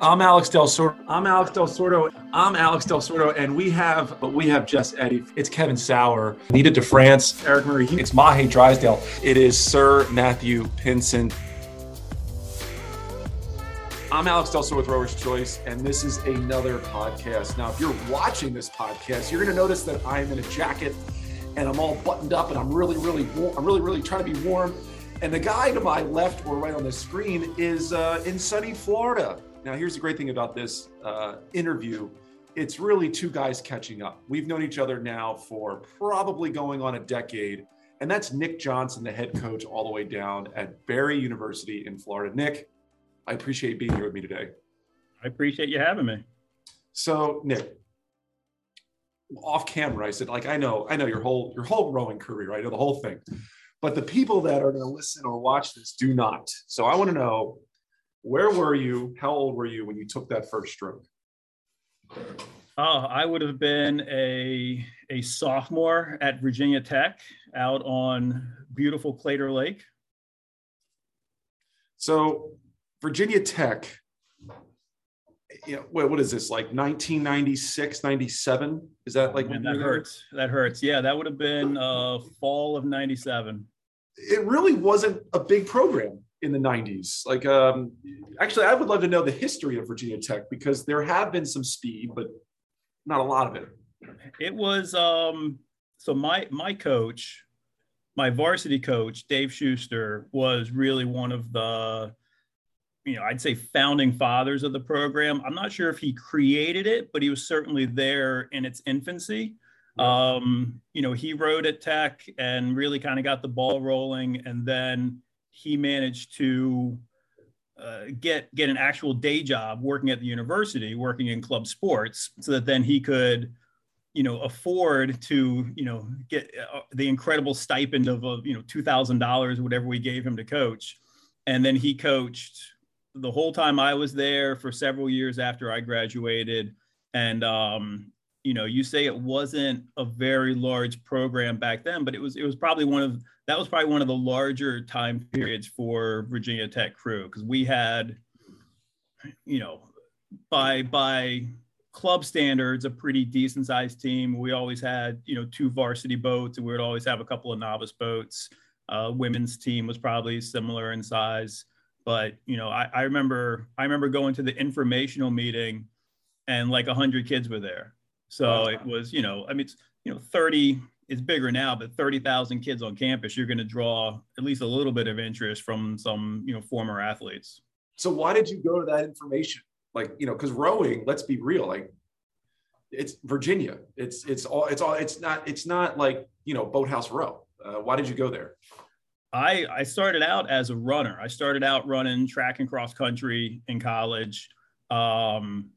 I'm Alex Del Sordo. I'm Alex Del Sordo. I'm Alex Del Sordo, and we have, but we have just Eddie. It's Kevin Sauer, Nita DeFrantz, Eric Murray. It's Mahe Drysdale. It is Sir Matthew Pinsent. I'm Alex Del Sordo with Rower's Choice, and this is another podcast. Now, if you're watching this podcast, you're going to notice that I'm in a jacket and I'm all buttoned up, and I'm really, really, warm. I'm really, really trying to be warm. And the guy to my left or right on the screen is uh, in sunny Florida. Now, here's the great thing about this uh, interview it's really two guys catching up. We've known each other now for probably going on a decade. And that's Nick Johnson, the head coach, all the way down at Barry University in Florida. Nick, I appreciate being here with me today. I appreciate you having me. So, Nick, off camera, I said, like, I know, I know your whole your whole rowing career, I know the whole thing, but the people that are going to listen or watch this do not. So, I want to know where were you? How old were you when you took that first stroke? Oh, I would have been a, a sophomore at Virginia Tech out on beautiful Claytor Lake. So, Virginia Tech, you know, what, what is this, like 1996, 97? Is that like that hurts? That hurts. Yeah, that would have been uh, fall of 97. It really wasn't a big program in the 90s like um actually i would love to know the history of virginia tech because there have been some speed but not a lot of it. It was um so my my coach my varsity coach dave schuster was really one of the you know i'd say founding fathers of the program. I'm not sure if he created it but he was certainly there in its infancy. Um you know he rode at tech and really kind of got the ball rolling. And then he managed to uh, get get an actual day job working at the university, working in club sports, so that then he could, you know, afford to you know get uh, the incredible stipend of uh, you know two thousand dollars, whatever we gave him to coach, and then he coached the whole time I was there for several years after I graduated, and um, you know, you say it wasn't a very large program back then, but it was it was probably one of that was probably one of the larger time periods for Virginia Tech crew because we had, you know, by by club standards, a pretty decent sized team. We always had, you know, two varsity boats, and we would always have a couple of novice boats. Uh, women's team was probably similar in size, but you know, I, I remember I remember going to the informational meeting, and like hundred kids were there. So it was, you know, I mean, it's, you know, 30 is bigger now, but 30,000 kids on campus, you're going to draw at least a little bit of interest from some, you know, former athletes. So why did you go to that information? Like, you know, because rowing, let's be real, like it's Virginia. It's it's all it's all it's not it's not like you know boathouse row. Uh, why did you go there? I I started out as a runner. I started out running track and cross country in college, um,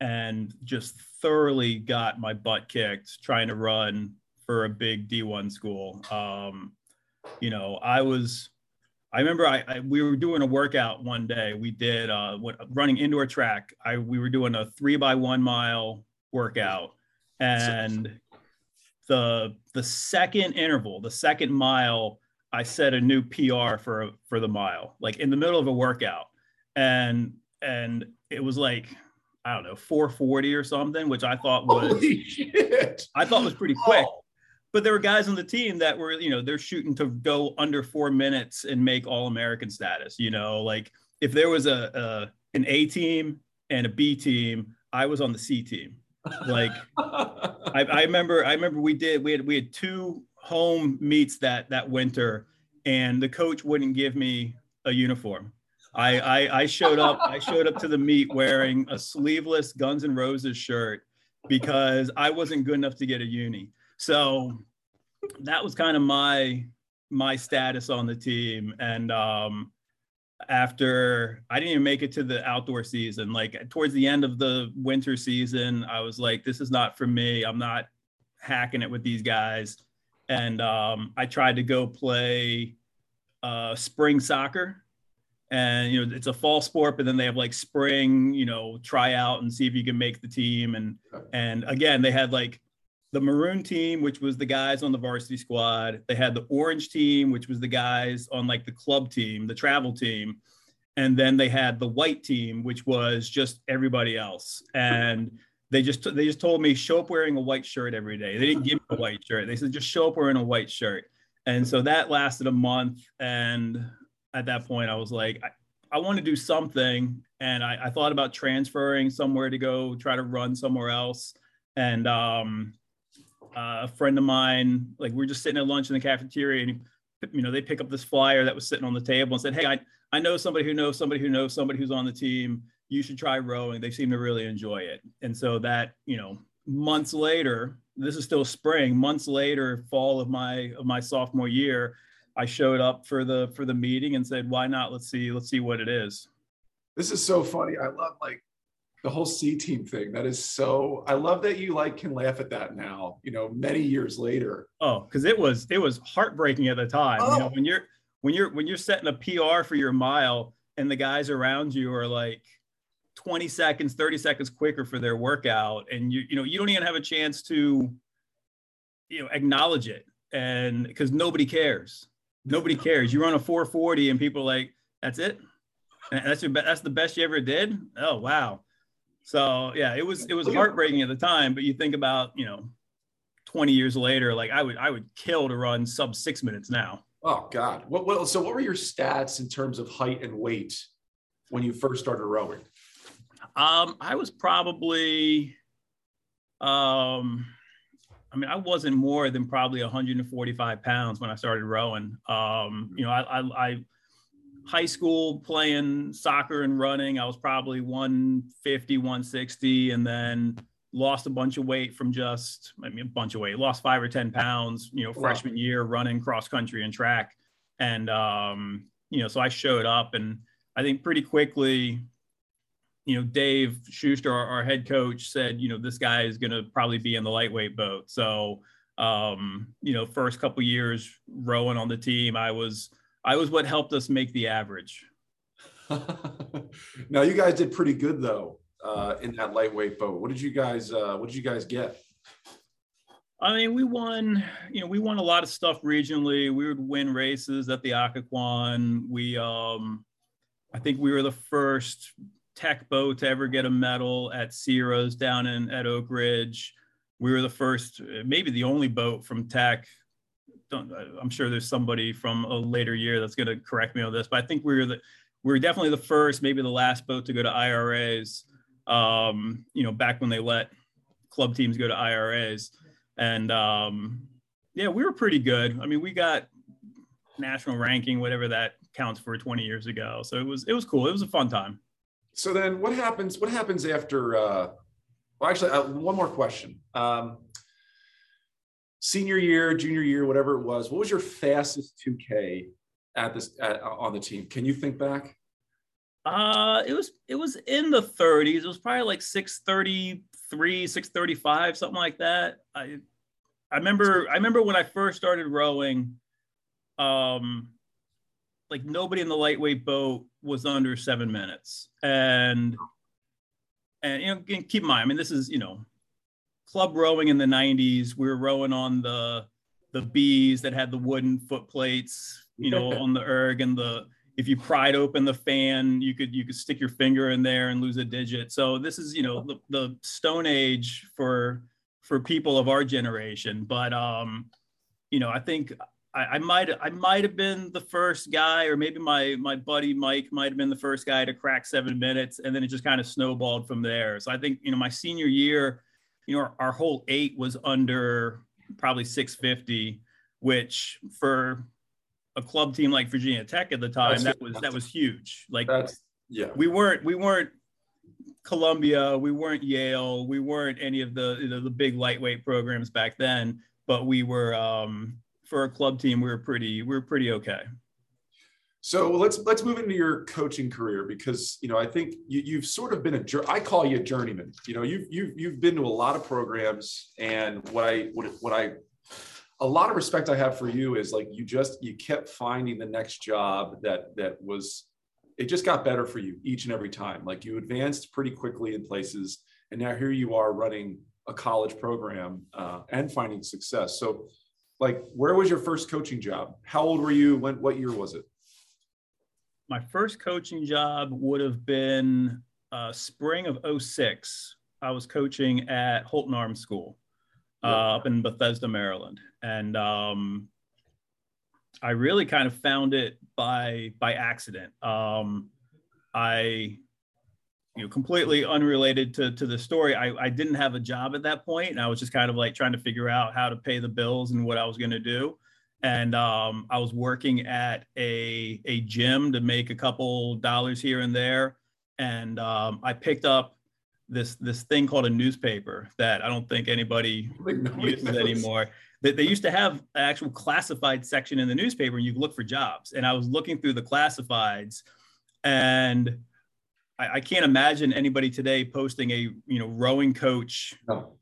and just thoroughly got my butt kicked trying to run for a big D1 school. Um, you know, I was, I remember I, I, we were doing a workout one day. We did uh, what, running indoor track. I we were doing a three by one mile workout, and the the second interval, the second mile, I set a new PR for for the mile, like in the middle of a workout, and and it was like I don't know 440 or something, which I thought was I thought was pretty quick. Oh but there were mm-hmm. guys on the team that were, you know, they're shooting to go under four minutes and make All American status. You know, like if there was a, a an A team and a B team, I was on the C team. Like I, I remember, I remember we did we had we had two home meets that that winter, and the coach wouldn't give me a uniform. I, I, I showed up. I showed up to the meet wearing a sleeveless Guns N' Roses shirt because I wasn't good enough to get a uni. So that was kind of my my status on the team. And um, after I didn't even make it to the outdoor season, like towards the end of the winter season, I was like, this is not for me. I'm not hacking it with these guys. And um, I tried to go play uh, spring soccer. And you know it's a fall sport, but then they have like spring, you know, try out and see if you can make the team. And and again, they had like the maroon team, which was the guys on the varsity squad. They had the orange team, which was the guys on like the club team, the travel team. and then they had the white team, which was just everybody else. And they just they just told me show up wearing a white shirt every day. They didn't give me a white shirt. They said just show up wearing a white shirt. And so that lasted a month. And at that point, I was like, I, I want to do something. And I, I, thought about transferring somewhere to go try to run somewhere else. And um, uh, a friend of mine, like we are just sitting at lunch in the cafeteria, and you know they pick up this flyer that was sitting on the table and said, "Hey, I I know somebody who knows somebody who knows somebody who's on the team. You should try rowing. They seem to really enjoy it." And so that you know months later, this is still spring. Months later, fall of my of my sophomore year, I showed up for the for the meeting and said, "Why not? Let's see let's see what it is." This is so funny. I love like the whole C team thing. That is so. I love that you like can laugh at that now. You know, many years later. Oh, because it was it was heartbreaking at the time. Oh. You know, oh. when you're when you're when you're setting a PR for your mile and the guys around you are like 20 seconds, 30 seconds quicker for their workout, and you you know you don't even have a chance to you know acknowledge it, and because nobody cares. Nobody cares. You run a 440 and people are like, that's it. That's your best. that's the best you ever did. Oh wow so yeah, it was it was heartbreaking at the time, but you think about you know, 20 years later, like I would I would kill to run sub six minutes now. Oh God, what, what so what were your stats in terms of height and weight when you first started rowing? Um, I was probably, um, I mean, I wasn't more than probably 145 pounds when I started rowing. Um, you know, I, I, I high school playing soccer and running, I was probably 150, 160, and then lost a bunch of weight from just, I mean, a bunch of weight, lost five or 10 pounds, you know, freshman year running cross country and track. And, um, you know, so I showed up and I think pretty quickly, you know, Dave Schuster, our, our head coach, said, you know, this guy is going to probably be in the lightweight boat. So, um, you know, first couple years rowing on the team, I was, I was what helped us make the average. now you guys did pretty good though uh, in that lightweight boat. What did you guys uh, What did you guys get? I mean, we won. You know, we won a lot of stuff regionally. We would win races at the Occoquan. We, um, I think, we were the first tech boat to ever get a medal at SIRAs down in at Oak Ridge. We were the first, maybe the only boat from Tech don't, I'm sure there's somebody from a later year that's going to correct me on this, but I think we were the, we were definitely the first, maybe the last boat to go to IRAs. Um, you know, back when they let club teams go to IRAs, and um, yeah, we were pretty good. I mean, we got national ranking, whatever that counts for 20 years ago. So it was it was cool. It was a fun time. So then, what happens? What happens after? Uh, well, actually, uh, one more question. Um, senior year, junior year, whatever it was, what was your fastest 2K at this at, on the team? Can you think back? Uh, it was it was in the 30s. It was probably like 633, 635, something like that. I I remember I remember when I first started rowing, um, like nobody in the lightweight boat was under seven minutes, and and you know keep in mind, I mean this is you know club rowing in the 90s we were rowing on the the bees that had the wooden foot plates you know on the erg and the if you pried open the fan you could you could stick your finger in there and lose a digit. So this is you know the, the stone age for for people of our generation. But um you know i think I, I might I might have been the first guy, or maybe my my buddy Mike might have been the first guy to crack seven minutes, and then it just kind of snowballed from there. So I think you know my senior year, you know, our, whole eight was under probably 650, which for a club team like Virginia Tech at the time, that's, that was that was huge. Like yeah, we weren't we weren't Columbia, we weren't Yale, we weren't any of the you know, the big lightweight programs back then, but we were um, for a club team, we were pretty we were pretty okay. So let's let's move into your coaching career because you know I think you, have sort of been a I call you a journeyman. You know you've you've you've been to a lot of programs, and what I what what I a lot of respect I have for you is like you just you kept finding the next job that that was it just got better for you each and every time. Like you advanced pretty quickly in places, and now here you are running a college program uh, and finding success. So, like, where was your first coaching job? How old were you? When? What year was it? My first coaching job would have been uh, spring of 06. I was coaching at Holton Arms School uh, up in Bethesda, Maryland, and um, I really kind of found it by by accident. Um, I you know completely unrelated to to the story I, I didn't have a job at that point and i was just kind of like trying to figure out how to pay the bills and what i was going to do and um, i was working at a a gym to make a couple dollars here and there. And um, i picked up this this thing called a newspaper that i don't think anybody uses anymore. They, they used to have an actual classified section in the newspaper and you look for jobs. And i was looking through the classifieds and I, I, can't imagine anybody today posting a you know rowing coach no.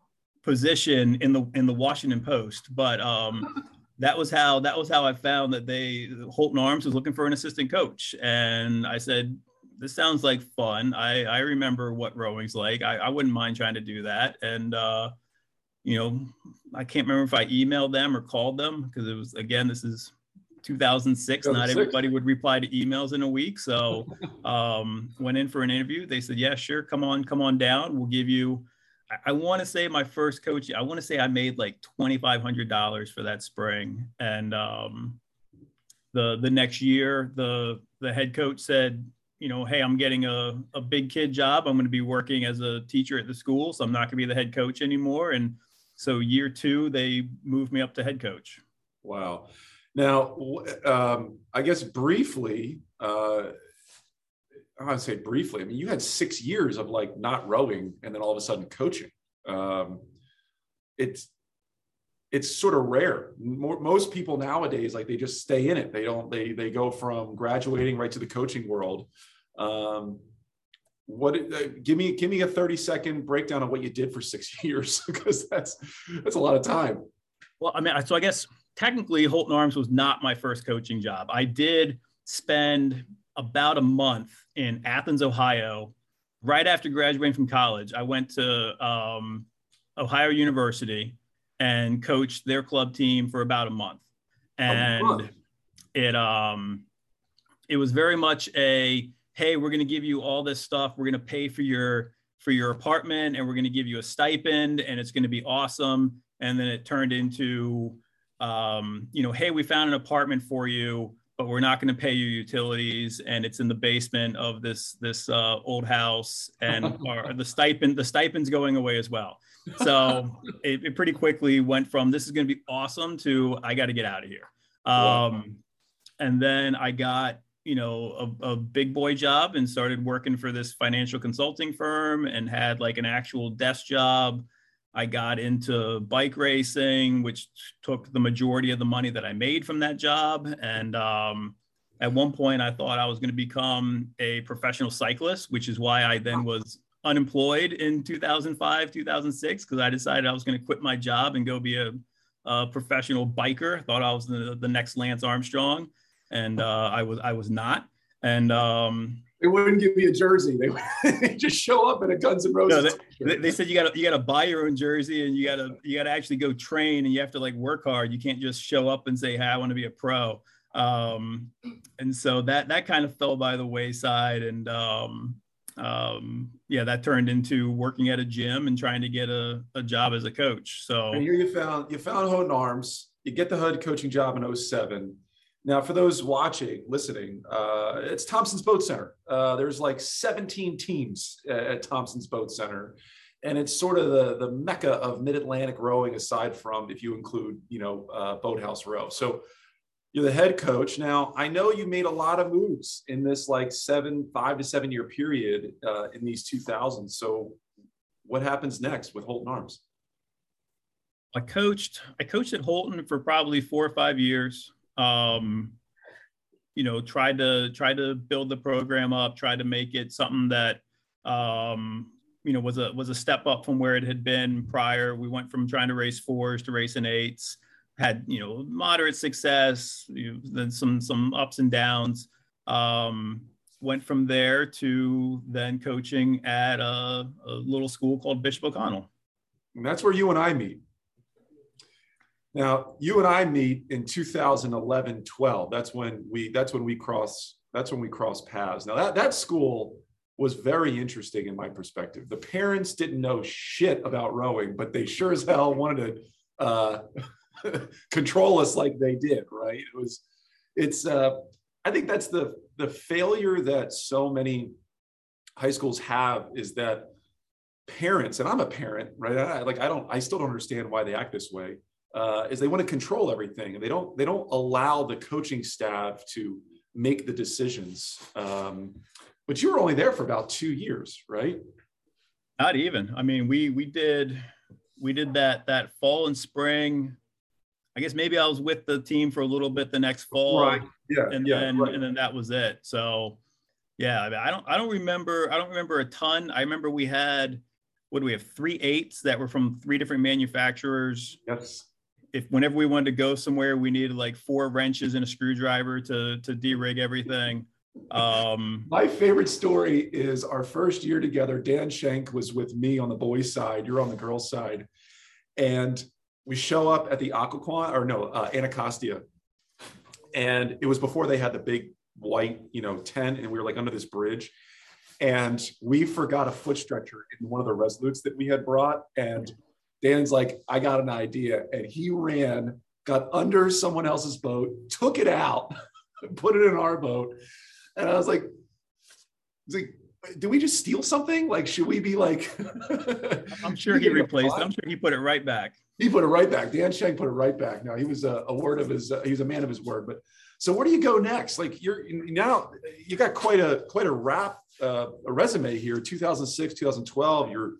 position in the in the Washington Post, but um, that was how that was how I found that they Holton Arms was looking for an assistant coach, and I said. This sounds like fun. I, I remember what rowing's like. I, I wouldn't mind trying to do that. And uh, you know, I can't remember if I emailed them or called them because it was again, this is 2006 not everybody would reply to emails in a week so um, went in for an interview they said yeah sure come on come on down we'll give you i, want to say my first coach i want to say i made like $2500 for that spring. And um, the the next year the the head coach said you know hey i'm getting a, a big kid job. I'm going to be working as a teacher at the school so i'm not going to be the head coach anymore. And so year two they moved me up to head coach. Wow. Now, um, I guess briefly, uh, I to say briefly. I mean, you had six years of like not rowing, and then all of a sudden coaching. Um, it's it's sort of rare. More, most people nowadays, like they just stay in it. They don't. They they go from graduating right to the coaching world. Um, what? Uh, give me give me a thirty second breakdown of what you did for six years because that's that's a lot of time. Well, I mean, so I guess technically Holton Arms was not my first coaching job. I did spend about a month in Athens, Ohio, right after graduating from college. I went to um, Ohio University and coached their club team for about a month. And oh, it um it was very much a hey, we're going to give you all this stuff. We're going to pay for your for your apartment and we're going to give you a stipend and it's going to be awesome. And then it turned into um, you know, hey, we found an apartment for you, but we're not going to pay you utilities, and it's in the basement of this this uh, old house, and our, the stipend the stipend's going away as well. So it, it, pretty quickly went from this is going to be awesome to I got to get out of here. Um, and then I got you know a, a, big boy job and started working for this financial consulting firm and had like an actual desk job I got into bike racing, which took the majority of the money that I made from that job. And um, at one point, I thought I was going to become a professional cyclist, which is why I then was unemployed in 2005, 2006, because I decided I was going to quit my job and go be a, a professional biker. Thought I was the, the next Lance Armstrong, and uh, I was I was not. And um, they wouldn't give me a jersey. They, they just show up in a Guns N' Roses. No, they, they, said you got to you got to buy your own jersey and you got to you got to actually go train and you have to like work hard. You can't just show up and say, "Hey, I want to be a pro." Um, and so that that kind of fell by the wayside, and um, um, yeah, that turned into working at a gym and trying to get a, a job as a coach. So and here you found you found Holton Arms. You get the HUD coaching job in 07 now, for those watching, listening, uh, it's Thompson's Boat Center. Uh, there's like 17 teams at Thompson's Boat Center, and it's sort of the the mecca of Mid Atlantic rowing, aside from if you include, you know, uh, Boathouse Row. So you're the head coach now. I know you made a lot of moves in this like seven, five to seven year period uh, in these 2000s. So what happens next with Holton Arms? I coached. I coached at Holton for probably four or five years um, you know, tried to try to build the program up, tried to make it something that um, you know was a was a step up from where it had been prior. We went from trying to race fours to racing eights. Had you know moderate success, you know, then some some ups and downs. Um, went from there to then coaching at a, a little school called Bishop O'Connell. And that's where you and I meet. Now, you and I meet in 2011, 12. That's when we that's when we cross That's when we cross paths. Now that that school was very interesting in my perspective. The parents didn't know shit about rowing, but they sure as hell wanted to uh, control us like they did. Right? It was. It's. Uh, I think that's the the failure that so many high schools have is that parents, and I'm a parent, right? I, like I don't, I still don't understand why they act this way. Uh, is they want to control everything, and they don't, they don't allow the coaching staff to make the decisions. Um, but you were only there for about two years, right? Not even. I mean, we we did we did that that fall and spring. I guess maybe I was with the team for a little bit the next fall, right? Yeah, and yeah, then right. and then that was it. So, yeah, I, mean, I don't I don't remember I don't remember a ton. I remember we had what do we have three eights that were from three different manufacturers. Yes. If whenever we wanted to go somewhere, we needed like four wrenches and a screwdriver to to de-rig everything. Um, My favorite story is our first year together. Dan Shank was with me on the boys' side. You're on the girls' side, and we show up at the Occoquan or no uh, Anacostia, and it was before they had the big white you know tent, and we were like under this bridge, and we forgot a foot stretcher in one of the resolutes that we had brought, and Dan's like, I got an idea, and he ran, got under someone else's boat, took it out, put it in our boat and I was like, like, did we just steal something? Like, should we be like? I'm sure he replaced it. I'm sure he put it right back. He put it right back. Dan Shank put it right back. Now he was a, a word of his. Uh, he was a man of his word. But so where do you go next? Like you're now you got quite a quite a rap uh, a resume here. 2006, 2012. You're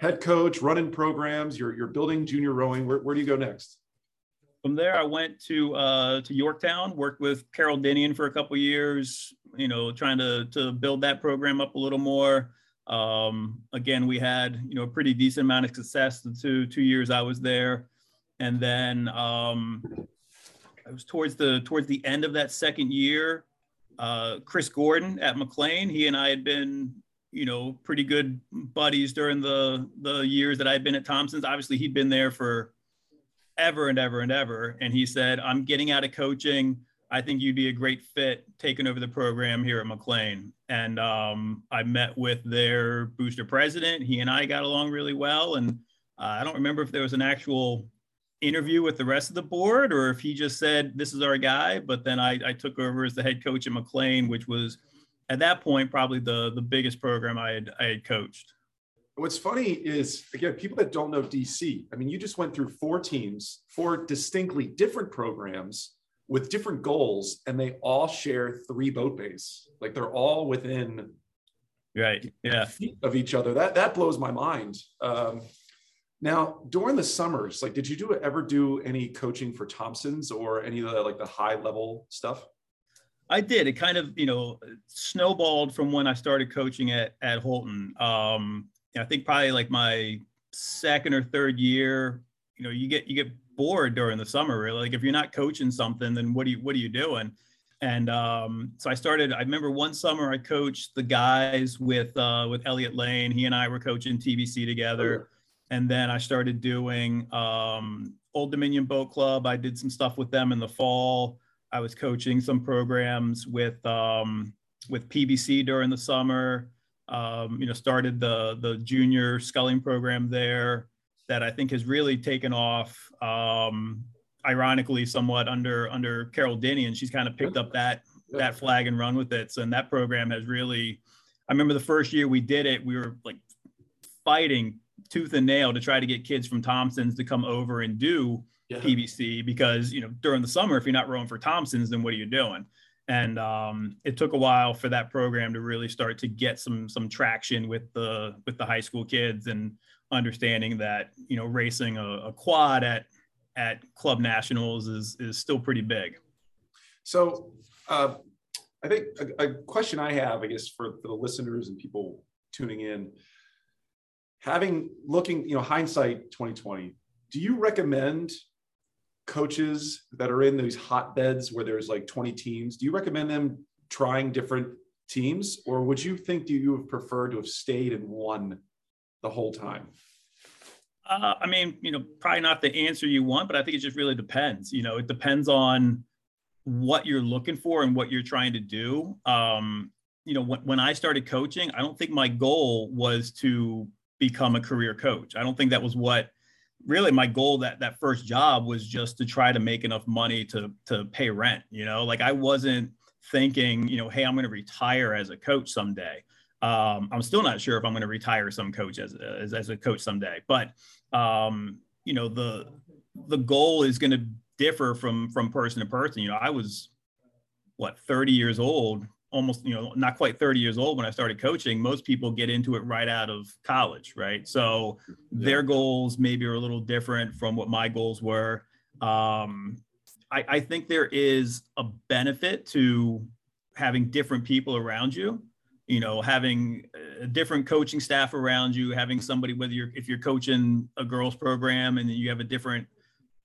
head coach, running programs. You're you're building junior rowing. Where where do you go next? From there, I went to uh, to Yorktown, worked with Carol Dinian for a couple years. You know, trying to to build that program up a little more. Um, again, we had you know a pretty decent amount of success the two two years I was there, and then um, I was towards the towards the end of that second year. Uh, Chris Gordon at McLean, he and I had been you know pretty good buddies during the the years that I'd been at Thompson's. Obviously, he'd been there for ever and ever and ever. And he said, I'm getting out of coaching. I think you'd be a great fit taking over the program here at McLean. And um, I met with their booster president. He and I got along really well. And uh, I don't remember if there was an actual interview with the rest of the board or if he just said, This is our guy. But then I, I took over as the head coach at McLean, which was at that point probably the, the biggest program I had, I had coached. What's funny is again, people that don't know DC. I mean, you just went through four teams, four distinctly different programs with different goals, and they all share three boat bays. Like they're all within right, yeah, feet of each other. That that blows my mind. Um, now, during the summers, like, did you do ever do any coaching for Thompsons or any of the like the high level stuff? I did. It kind of, you know, snowballed from when I started coaching at at Holton. Um, I think probably like my second or third year, you know, you get you get bored during the summer. Really, like if you're not coaching something, then what do you what are you doing? And um, so I started. I remember one summer I coached the guys with uh, with Elliot Lane. He and I were coaching TBC together, and then I started doing um, Old Dominion Boat Club. I did some stuff with them in the fall. I was coaching some programs with um, with PBC during the summer um, you know, started the the junior sculling program there that I think has really taken off. Um, ironically, somewhat under under Carol Denny, and she's kind of picked up that that flag and run with it. So, and that program has really. I remember the first year we did it, we were like fighting tooth and nail to try to get kids from Thompson's to come over and do yeah. PBC because you know during the summer, if you're not rowing for Thompson's, then what are you doing? and um, it took a while for that program to really start to get some some traction with the with the high school kids and understanding that you know racing a, a quad at at club nationals is is still pretty big so uh, i think a, a, question i have i guess for, for the listeners and people tuning in having looking you know hindsight 2020 do you recommend coaches that are in these hotbeds where there's like 20 teams, do you recommend them trying different teams, or would you think do you have preferred to have stayed in one the whole time? Uh, I mean, you know, probably not the answer you want, but I think it just really depends. You know, it depends on what you're looking for and what you're trying to do. Um, you know, when, when I started coaching, I don't think my goal was to become a career coach. I don't think that was what really my goal that that first job was just to try to make enough money to to pay rent you know? Like i wasn't thinking you know hey i'm going to retire as a coach someday. Um, i'm still not sure if i'm going to retire some coach as, as, as a coach someday but um, you know the the goal is going to differ from from person to person. You know i was what 30 years old almost you know not quite 30 years old when i started coaching most people get into it right out of college right so yeah. their goals maybe are a little different from what my goals were um, I, I think there is a benefit to having different people around you you know having a different coaching staff around you having somebody whether you're if you're coaching a girls program and you have a different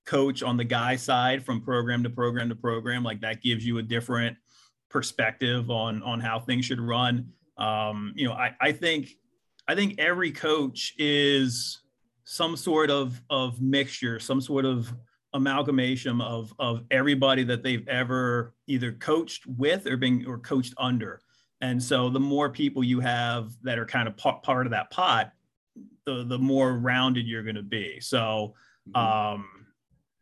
coach on the guy side from program to program to program like that gives you a different perspective on on how things should run. Um, you know, I, I think I think every coach is some sort of of mixture, some sort of amalgamation of of everybody that they've ever either coached with or being or coached under. And so the more people you have that are kind of part of that pot, the the more rounded you're going to be. So mm-hmm. um,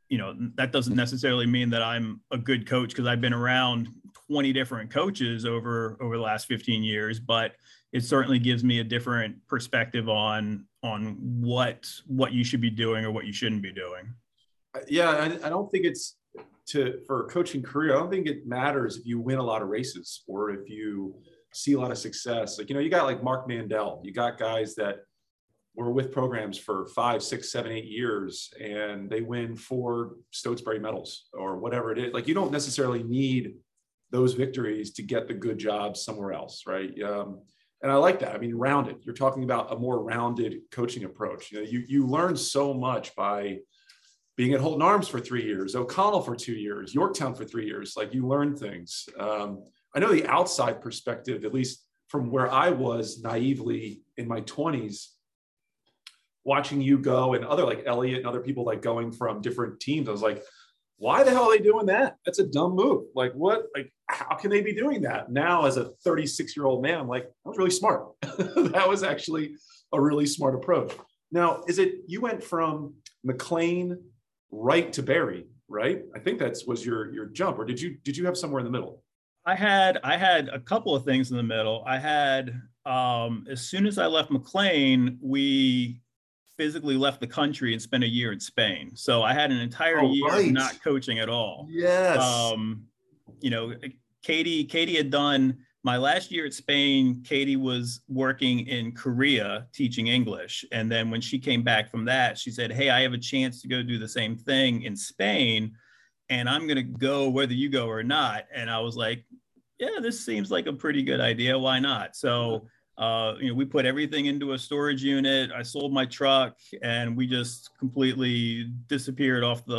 you know that doesn't necessarily mean that I'm a good coach because I've been around 20 different coaches over over the last 15 years but it certainly gives me a different perspective on on what what you should be doing or what you shouldn't be doing. Uh, yeah i, I don't think it's to for a coaching career i don't think it matters if you win a lot of races or if you see a lot of success. Like you know you got like mark mandel. You got guys that were with programs for five, six, seven, eight years, and they win four Stotesbury medals or whatever it is. Like you don't necessarily need those victories to get the good jobs somewhere else, right? Um, and I like that. I mean, rounded. You're talking about a more rounded coaching approach. You know, you you learn so much by being at Holton Arms for three years, O'Connell for two years, Yorktown for three years. Like you learn things. Um, I know the outside perspective, at least from where I was naively in my 20s, watching you go and other like Elliot and other people like going from different teams. I was like, why the hell are they doing that? That's a dumb move. Like, what? Like, how can they be doing that? Now, as a 36 year old man, I'm like, that was really smart. that was actually a really smart approach. Now, is it you went from McLean right to Barry, right? I think that's was your your jump, or did you did you have somewhere in the middle? I had I had a couple of things in the middle. I had um, as soon as I left McLean, we physically left the country and spent a year in Spain. So I had an entire oh, year right. not coaching at all. Yes. Um, you know, Katie, Katie had done my last year at Spain. Katie was working in Korea teaching English. And then when she came back from that, she said, Hey, I have a chance to go do the same thing in Spain. And I'm going to go whether you go or not. And I was like, yeah, this seems like a pretty good idea. Why not? So uh, you know, we put everything into a storage unit. I sold my truck, and we just completely disappeared off the,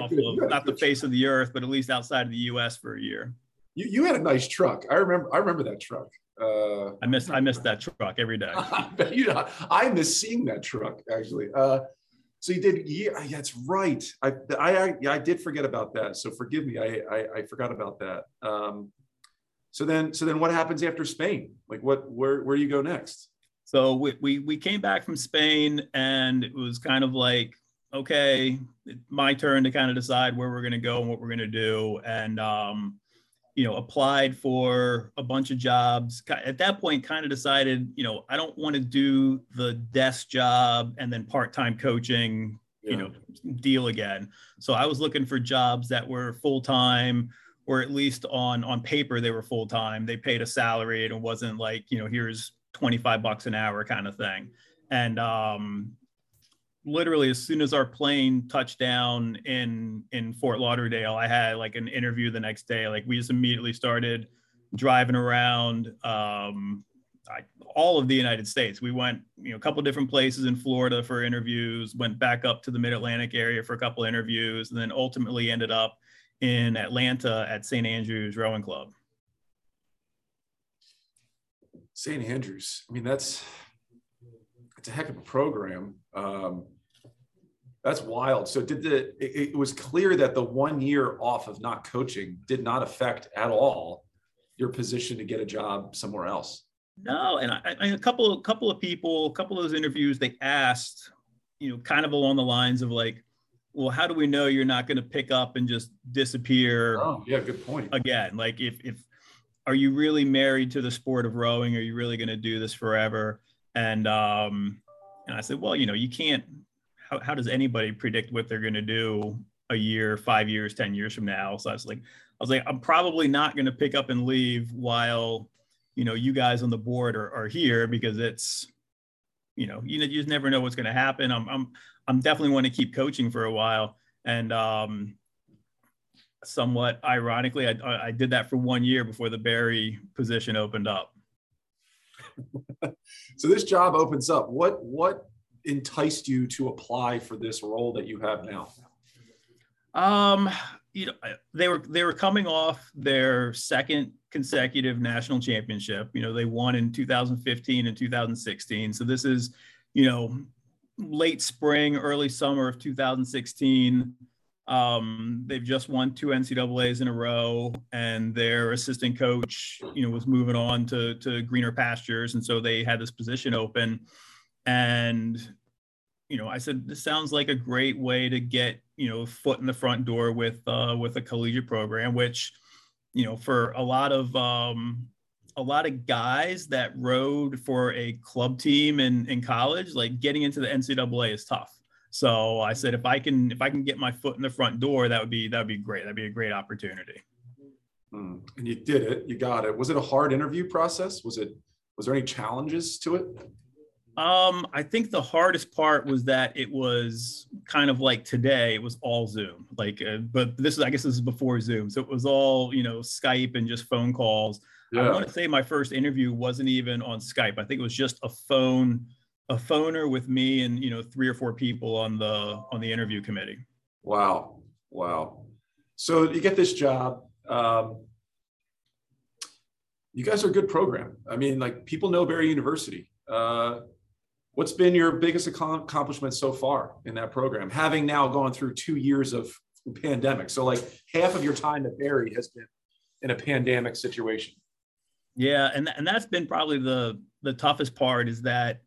off good, the not the face truck. of the earth, but at least outside of the U.S. for a year. You, you had a nice truck. I remember. I remember that truck. Uh, I miss I miss that truck every day. you know, I miss seeing that truck actually. Uh, so you did. Yeah, that's right. I I I, yeah, I did forget about that. So forgive me. I I, I forgot about that. Um, so then, so then, what happens after Spain? Like, what, where, where do you go next? So we, we, we came back from Spain, and it was kind of like, okay, my turn to kind of decide where we're going to go and what we're going to do, and um, you know, applied for a bunch of jobs. At that point, kind of decided, you know, I don't want to do the desk job and then part-time coaching, yeah. you know, deal again. So I was looking for jobs that were full-time or at least on on paper they were full time. They paid a salary and it wasn't like you know here's 25 bucks an hour kind of thing. And um, literally as soon as our plane touched down in in Fort Lauderdale, I had like an interview the next day. Like we just immediately started driving around um, I, all of the United States. We went, you know, a couple different places in Florida for interviews. Went back up to the Mid Atlantic area for a couple interviews, and then ultimately ended up in Atlanta at St. Andrews Rowing Club. St. Andrews. I mean, that's it's a heck of a program. Um, That's wild. So did the it, it, was clear that the one year off of not coaching did not affect at all your position to get a job somewhere else. No, and I, I, a couple a couple of people, a couple of those interviews, they asked, you know, kind of along the lines of like, well, how do we know you're not going to pick up and just disappear? Oh, yeah, good point. Again, like if if are you really married to the sport of rowing? Are you really going to do this forever? And um, and I said, well, you know, you can't. How how does anybody predict what they're going to do a year, five years, ten years from now? So I was like, I was like, I'm probably not going to pick up and leave while you know you guys on the board are, are here because it's you know you, know, you just never know what's going to happen. I'm i'm i'm definitely want to keep coaching for a while. And um somewhat ironically I, I did that for one year before the barry position opened up. So this job opens up. What what enticed you to apply for this role that you have now? Um you know they were they were coming off their second consecutive national championship. You know they won in 2015 and 2016 so this is you know late spring early summer of 2016 um, they've just won two ncaa's in a row and their assistant coach you know was moving on to to greener pastures and so they had this position open. And you know, I said this sounds like a great way to get you know foot in the front door with uh, with a collegiate program, which you know for a lot of um, a lot of guys that rode for a club team in in college, like getting into the NCAA is tough. So I said if I can if I can get my foot in the front door, that would be that would be great. That'd be a great opportunity. Mm. And you did it. You got it. Was it a hard interview process? Was it was there any challenges to it? Um, I think the hardest part was that it was kind of like today. It was all Zoom. Like, uh, but this is I guess this is before Zoom, so it was all you know Skype and just phone calls. Yeah. I want to say my first interview wasn't even on Skype. I think it was just a phone, a phoner with me and you know three or four people on the on the interview committee. Wow, wow. So you get this job. Um, you guys are a good program. I mean, like people know Barry University. Uh, What's been your biggest accomplishment so far in that program, having now gone through two years of pandemic? So, like half of your time at Barry has been in a pandemic situation. Yeah, and and that's been probably the the toughest part is that,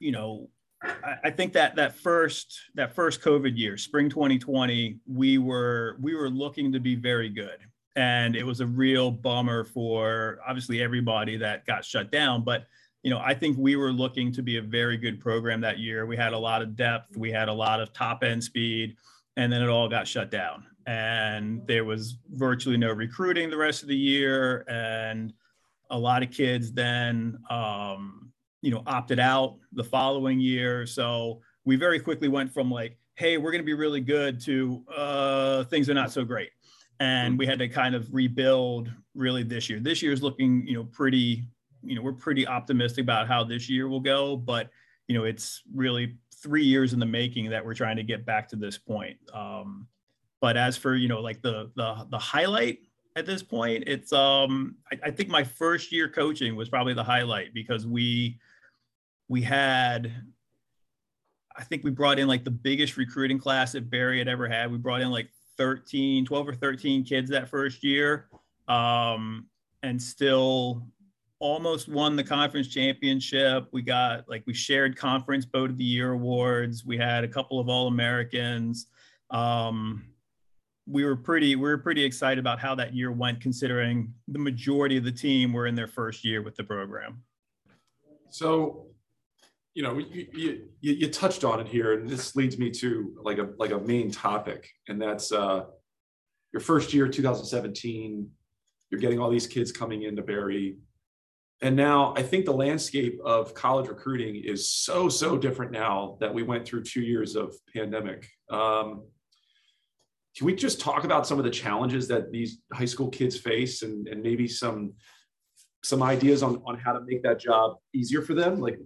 you know, I, I think that that first that first COVID year, spring 2020, we were we were looking to be very good, and it was a real bummer for obviously everybody that got shut down, but you know, I think we were looking to be a very good program that year. We had a lot of depth, we had a lot of top end speed, and then it all got shut down. And there was virtually no recruiting the rest of the year. And a lot of kids then, um, you know, opted out the following year. So we very quickly went from like, hey, we're going to be really good to uh, things are not so great. And we had to kind of rebuild really this year. This year is looking, you know, pretty you know, we're pretty optimistic about how this year will go, but you know, it's really three years in the making that we're trying to get back to this point. Um, but as for you know, like the the the highlight at this point, it's um, I, I think my first year coaching was probably the highlight because we we had I think we brought in like the biggest recruiting class that Barry had ever had. We brought in like 13, 12 or 13 kids that first year. Um, and still almost won the conference championship. We got like we shared conference boat of the year awards. We had a couple of all Americans. Um, we were pretty we were pretty excited about how that year went, considering the majority of the team were in their first year with the program. So, you know, you, you, you touched on it here, and this leads me to like a like a main topic, and that's uh, your first year, 2017. You're getting all these kids coming into Barry and now I think the landscape of college recruiting is so, so different now that we went through two years of pandemic. Um, can we just talk about some of the challenges that these high school kids face and, and maybe some some ideas on, on how to make that job easier for them? Like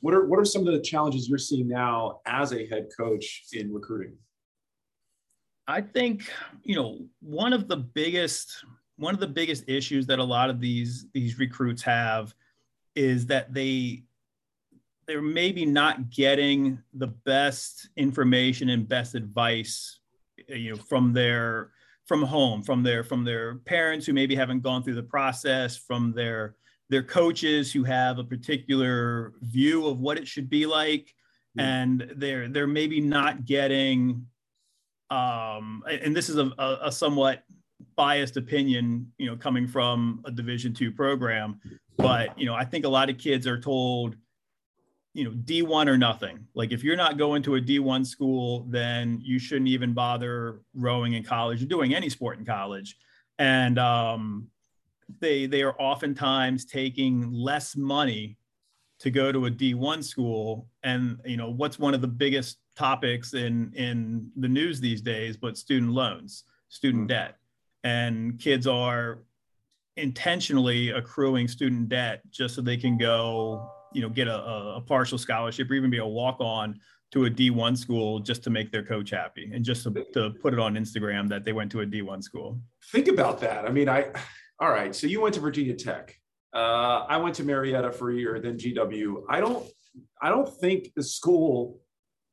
what are what are some of the challenges you're seeing now as a head coach in recruiting? I think, you know, one of the biggest one of the biggest issues that a lot of these these recruits have is that they they're maybe not getting the best information and best advice you know from their from home from their from their parents who maybe haven't gone through the process from their their coaches who have a particular view of what it should be like mm-hmm. and they're they're maybe not getting um and this is a, a, a somewhat biased opinion you know coming from a division two program but you know i think a lot of kids are told you know d1 or nothing. Like if you're not going to a d1 school then you shouldn't even bother rowing in college or doing any sport in college. And um, they they are oftentimes taking less money to go to a d1 school. And you know what's one of the biggest topics in in the news these days but student loans student mm. debt and kids are intentionally accruing student debt just so they can go you know get a, a partial scholarship or even be a walk on to a D1 school just to make their coach happy and just to, to put it on Instagram that they went to a D1 school. Think about that. I mean, I, all right. So you went to Virginia Tech. Uh, I went to Marietta for a year, then GW. I don't, I don't think the school,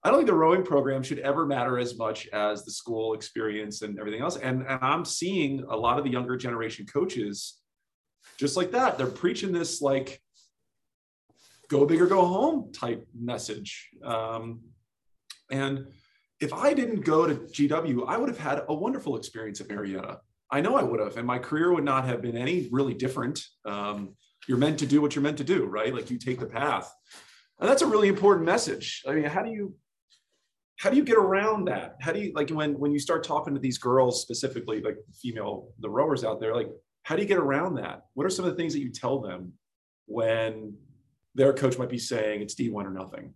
I don't think the rowing program should ever matter as much as the school experience and everything else. And, and I'm seeing a lot of the younger generation coaches just like that. They're preaching this like, go big or go home type message. Um, and if I didn't go to GW, I would have had a wonderful experience at Marietta. I know I would have, and my career would not have been any really different. Um, you're meant to do what you're meant to do, right? Like you take the path, and that's a really important message. I mean, how do you how do you get around that? How do you like when when you start talking to these girls specifically, like female the rowers out there, like how do you get around that? What are some of the things that you tell them when their coach might be saying it's D1 or nothing.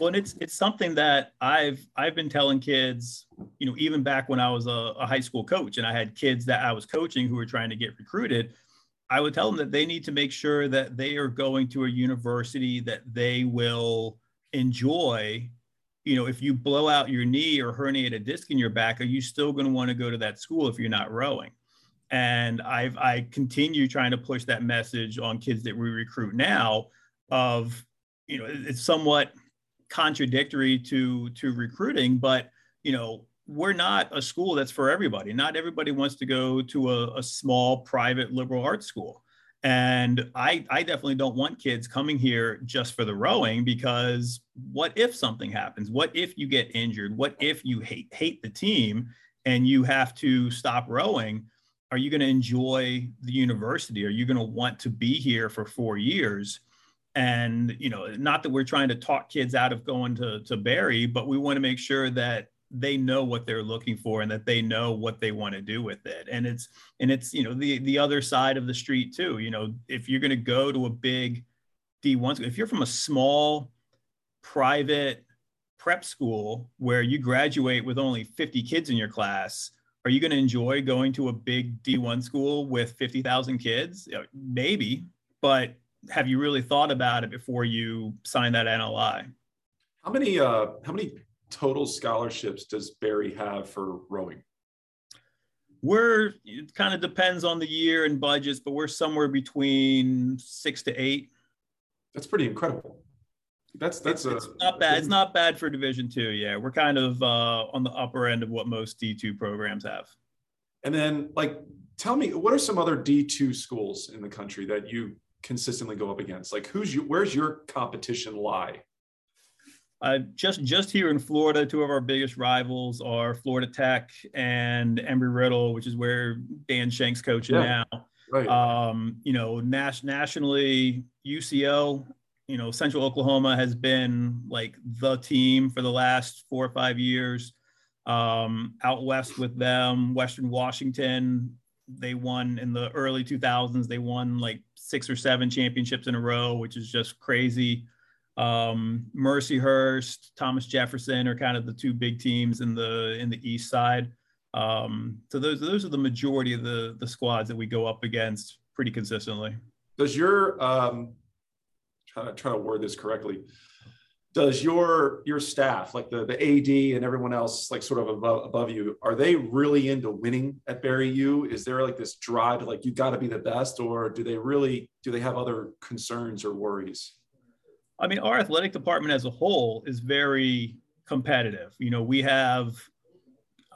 Well, it's it's something that I've I've been telling kids, you know, even back when I was a, a, high school coach and I had kids that I was coaching who were trying to get recruited, I would tell them that they need to make sure that they are going to a university that they will enjoy. You know, if you blow out your knee or herniate a disc in your back, are you still going to want to go to that school if you're not rowing? and I've I continue trying to push that message on kids that we recruit now of you know it's somewhat contradictory to to recruiting but you know we're not a school that's for everybody not everybody wants to go to a, a small private liberal arts school and I, I definitely don't want kids coming here just for the rowing because what if something happens? What if you get injured? What if you hate hate the team and you have to stop rowing? are you going to enjoy the university? Are you going to want to be here for four years? And you know, not that we're trying to talk kids out of going to to Barry, but we want to make sure that they know what they're looking for and that they know what they want to do with it. And it's and it's you know the the other side of the street too. You know, if you're going to go to a big D1, if you're from a small private prep school where you graduate with only 50 kids in your class are you going to enjoy going to a big D1 school with 50,000 kids? Maybe, but have you really thought about it before you sign that NLI? How many uh, how many total scholarships does Barry have for rowing? We're it kind of depends on the year and budgets, but we're somewhere between six to eight. That's pretty incredible. That's that's it's, a, it's not bad. It's not bad for Division Two. Yeah, we're kind of uh, on the upper end of what most D two programs have. And then, like, tell me, what are some other D two schools in the country that you consistently go up against? Like, who's you? Where's your competition lie? Uh, just just here in Florida, two of our biggest rivals are Florida Tech and Embry Riddle, which is where Dan Shank's coaching yeah, now. Right. Um, you know, nas- nationally, UCO you know, Central Oklahoma has been like the team for the last four or five years. Um, out west with them, Western Washington, they won in the early 2000s. They won like six or seven championships in a row, which is just crazy. Um, Mercyhurst, Thomas Jefferson are kind of the two big teams in the in the East Side. Um, so those those are the majority of the the squads that we go up against pretty consistently. Does your um, trying to, trying to word this correctly does your your staff like the the ad and everyone else like sort of above, above you are they really into winning at Barry U is there like this drive to like you got to be the best or do they really do they have other concerns or worries I mean, our athletic department as a whole is very competitive. You know, we have,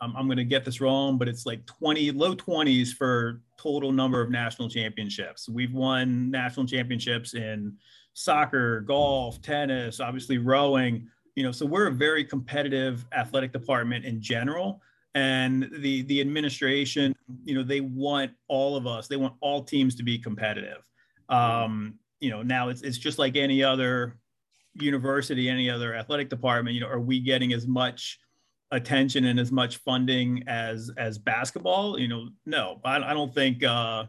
um, I'm going to get this wrong, but it's like 20, low 20s for total number of national championships. We've won national championships in soccer, golf, tennis, obviously rowing. You know, so we're a very competitive athletic department in general. And the the administration, you know, they want all of us. They want all teams to be competitive. Um, you know, now it's it's just like any other university, any other athletic department. You know, are we getting as much attention and as much funding as as basketball? You know, no, I, I don't think. Uh,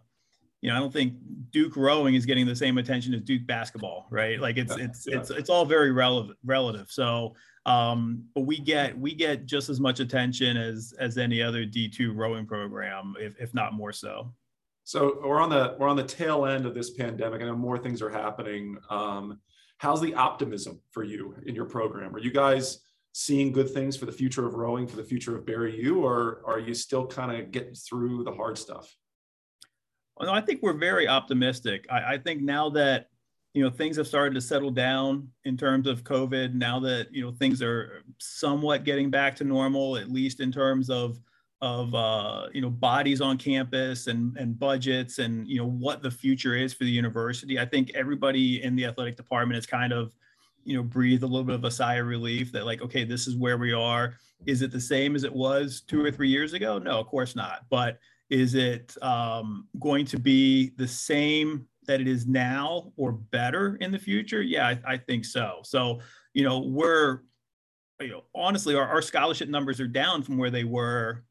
you know, I don't think Duke rowing is getting the same attention as Duke basketball, right? Like it's yeah, it's yeah. it's it's all very relevant relative. So, um, but we get we get just as much attention as as any other D two rowing program, if if not more so. So we're on the we're on the tail end of this pandemic. I know more things are happening. Um, how's the optimism for you in your program? Are you guys seeing good things for the future of rowing, for the future of Barry U, or are you still kind of getting through the hard stuff? Well, no, I think we're very optimistic. I, I think now that you know things have started to settle down in terms of COVID, now that you know things are somewhat getting back to normal, at least in terms of of uh, you know bodies on campus and and budgets and you know what the future is for the university. I think everybody in the athletic department is kind of you know breathe a little bit of a sigh of relief that like okay this is where we are. Is it the same as it was two or three years ago? No, of course not. But is it um, going to be the same that it is now or better in the future? Yeah, I, I think so. So you know we're you know honestly our, our scholarship numbers are down from where they were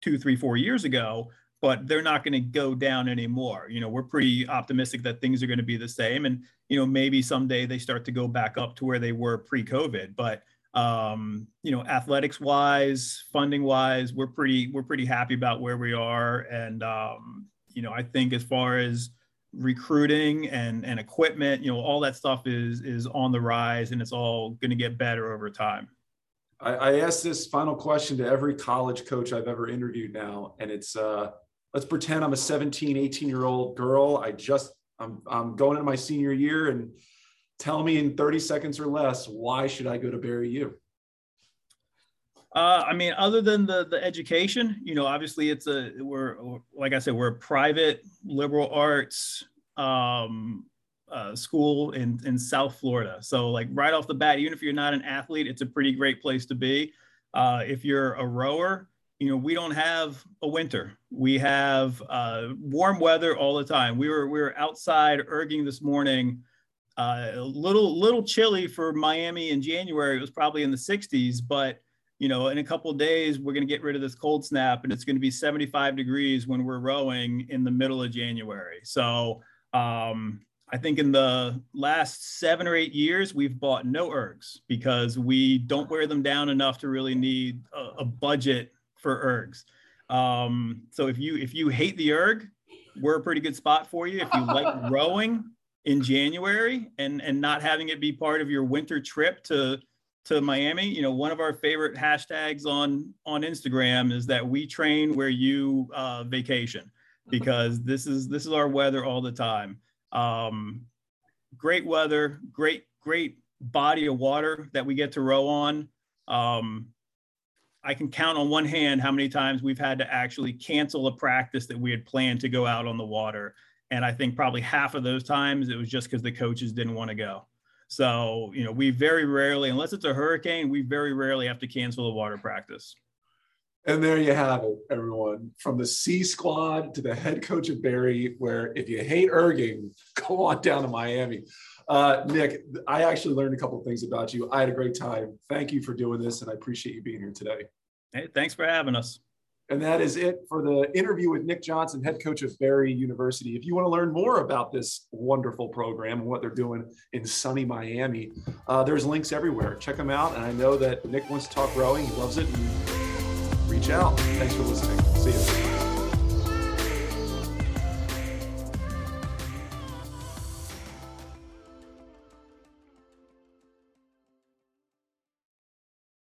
two, three, four years ago, but they're not going to go down anymore. You know, we're pretty optimistic that things are going to be the same. And, you know, maybe someday they start to go back up to where they were pre COVID. But, um, you know, athletics wise, funding wise, we're pretty, we're pretty happy about where we are. And, um, you know, I think as far as recruiting and, and equipment, you know, all that stuff is, is on the rise and it's all going to get better over time. I, I asked this final question to every college coach I've ever interviewed now, and it's uh, let's pretend I'm a 17, 18 year old girl. I just I'm I'm going into my senior year, and tell me in 30 seconds or less why should I go to Barry U? Uh, I mean, other than the the education, you know, obviously it's a we're like I said, we're private liberal arts um, uh, school in, in South Florida. So like right off the bat, even if you're not an athlete, it's a pretty great place to be. Uh, if you're a rower, you know, we don't have a winter. We have uh, warm weather all the time. We were we were outside erging this morning. Uh, a little little chilly for Miami in January. It was probably in the 60s, but you know, in a couple days we're going to get rid of this cold snap, and it's going to be 75 degrees when we're rowing in the middle of January. So um, I think in the last seven or eight years, we've bought no ergs because we don't wear them down enough to really need a, a budget for ergs. Um, so if you if you hate the erg, we're a pretty good spot for you. If you like rowing in January and and not having it be part of your winter trip to to Miami, you know, one of our favorite hashtags on on Instagram is that we train where you uh, vacation because this is this is our weather all the time. Um, great weather, great, great body of water that we get to row on. Um, I can count on one hand how many times we've had to actually cancel a practice that we had planned to go out on the water. And I think probably half of those times it was just because the coaches didn't want to go. So, you know, we very rarely, unless it's a hurricane, we very rarely have to cancel a water practice. And there you have it, everyone. From the C squad to the head coach of Barry, where if you hate erging, go on down to Miami. Uh, Nick, I actually learned a couple things about you. I had a great time. Thank you for doing this, and I appreciate you being here today. Hey, thanks for having us. And that is it for the interview with Nick Johnson, head coach of Barry University. If you want to learn more about this wonderful program and what they're doing in sunny Miami, uh, there's links everywhere. Check them out. And I know that Nick wants to talk rowing. He loves it. And reach out. Thanks for listening. See you.